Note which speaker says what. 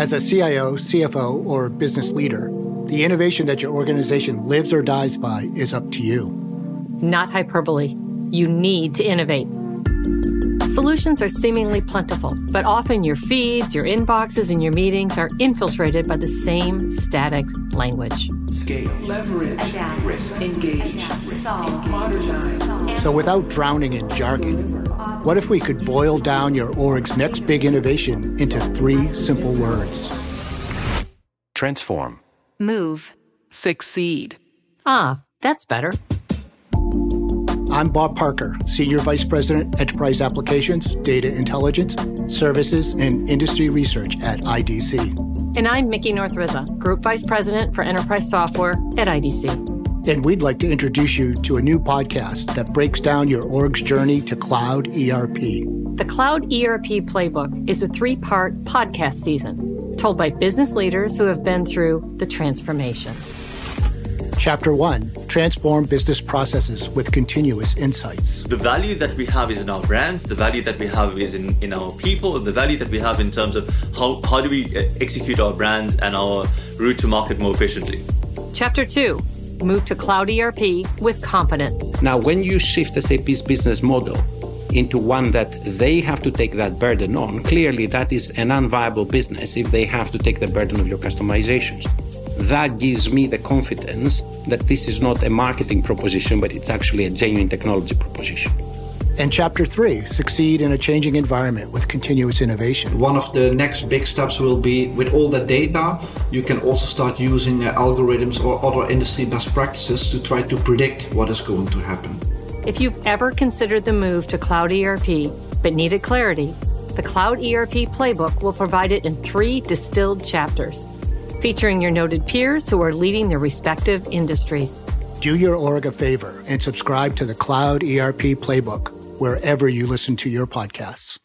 Speaker 1: As a CIO, CFO, or business leader, the innovation that your organization lives or dies by is up to you.
Speaker 2: Not hyperbole. You need to innovate. Solutions are seemingly plentiful, but often your feeds, your inboxes, and your meetings are infiltrated by the same static language.
Speaker 3: Scale, leverage, adapt, risk, engage, adapt, solve,
Speaker 1: modernize. So without drowning in jargon, what if we could boil down your org's next big innovation into three simple words?
Speaker 4: Transform
Speaker 5: move,
Speaker 6: succeed.
Speaker 2: Ah, that's better.
Speaker 1: I'm Bob Parker, Senior Vice President, Enterprise Applications, Data Intelligence, Services, and Industry Research at IDC.
Speaker 2: And I'm Mickey North Rizza, Group Vice President for Enterprise Software at IDC.
Speaker 1: And we'd like to introduce you to a new podcast that breaks down your org's journey to cloud ERP.
Speaker 2: The Cloud ERP Playbook is a three part podcast season told by business leaders who have been through the transformation.
Speaker 1: Chapter 1 Transform Business Processes with Continuous Insights.
Speaker 7: The value that we have is in our brands, the value that we have is in, in our people, the value that we have in terms of how, how do we uh, execute our brands and our route to market more efficiently.
Speaker 2: Chapter 2 Move to Cloud ERP with confidence.
Speaker 8: Now, when you shift SAP's business model, into one that they have to take that burden on, clearly that is an unviable business if they have to take the burden of your customizations. That gives me the confidence that this is not a marketing proposition, but it's actually a genuine technology proposition.
Speaker 1: And chapter three, succeed in a changing environment with continuous innovation.
Speaker 9: One of the next big steps will be with all the data, you can also start using uh, algorithms or other industry best practices to try to predict what is going to happen.
Speaker 2: If you've ever considered the move to Cloud ERP but needed clarity, the Cloud ERP Playbook will provide it in three distilled chapters, featuring your noted peers who are leading their respective industries.
Speaker 1: Do your org a favor and subscribe to the Cloud ERP Playbook wherever you listen to your podcasts.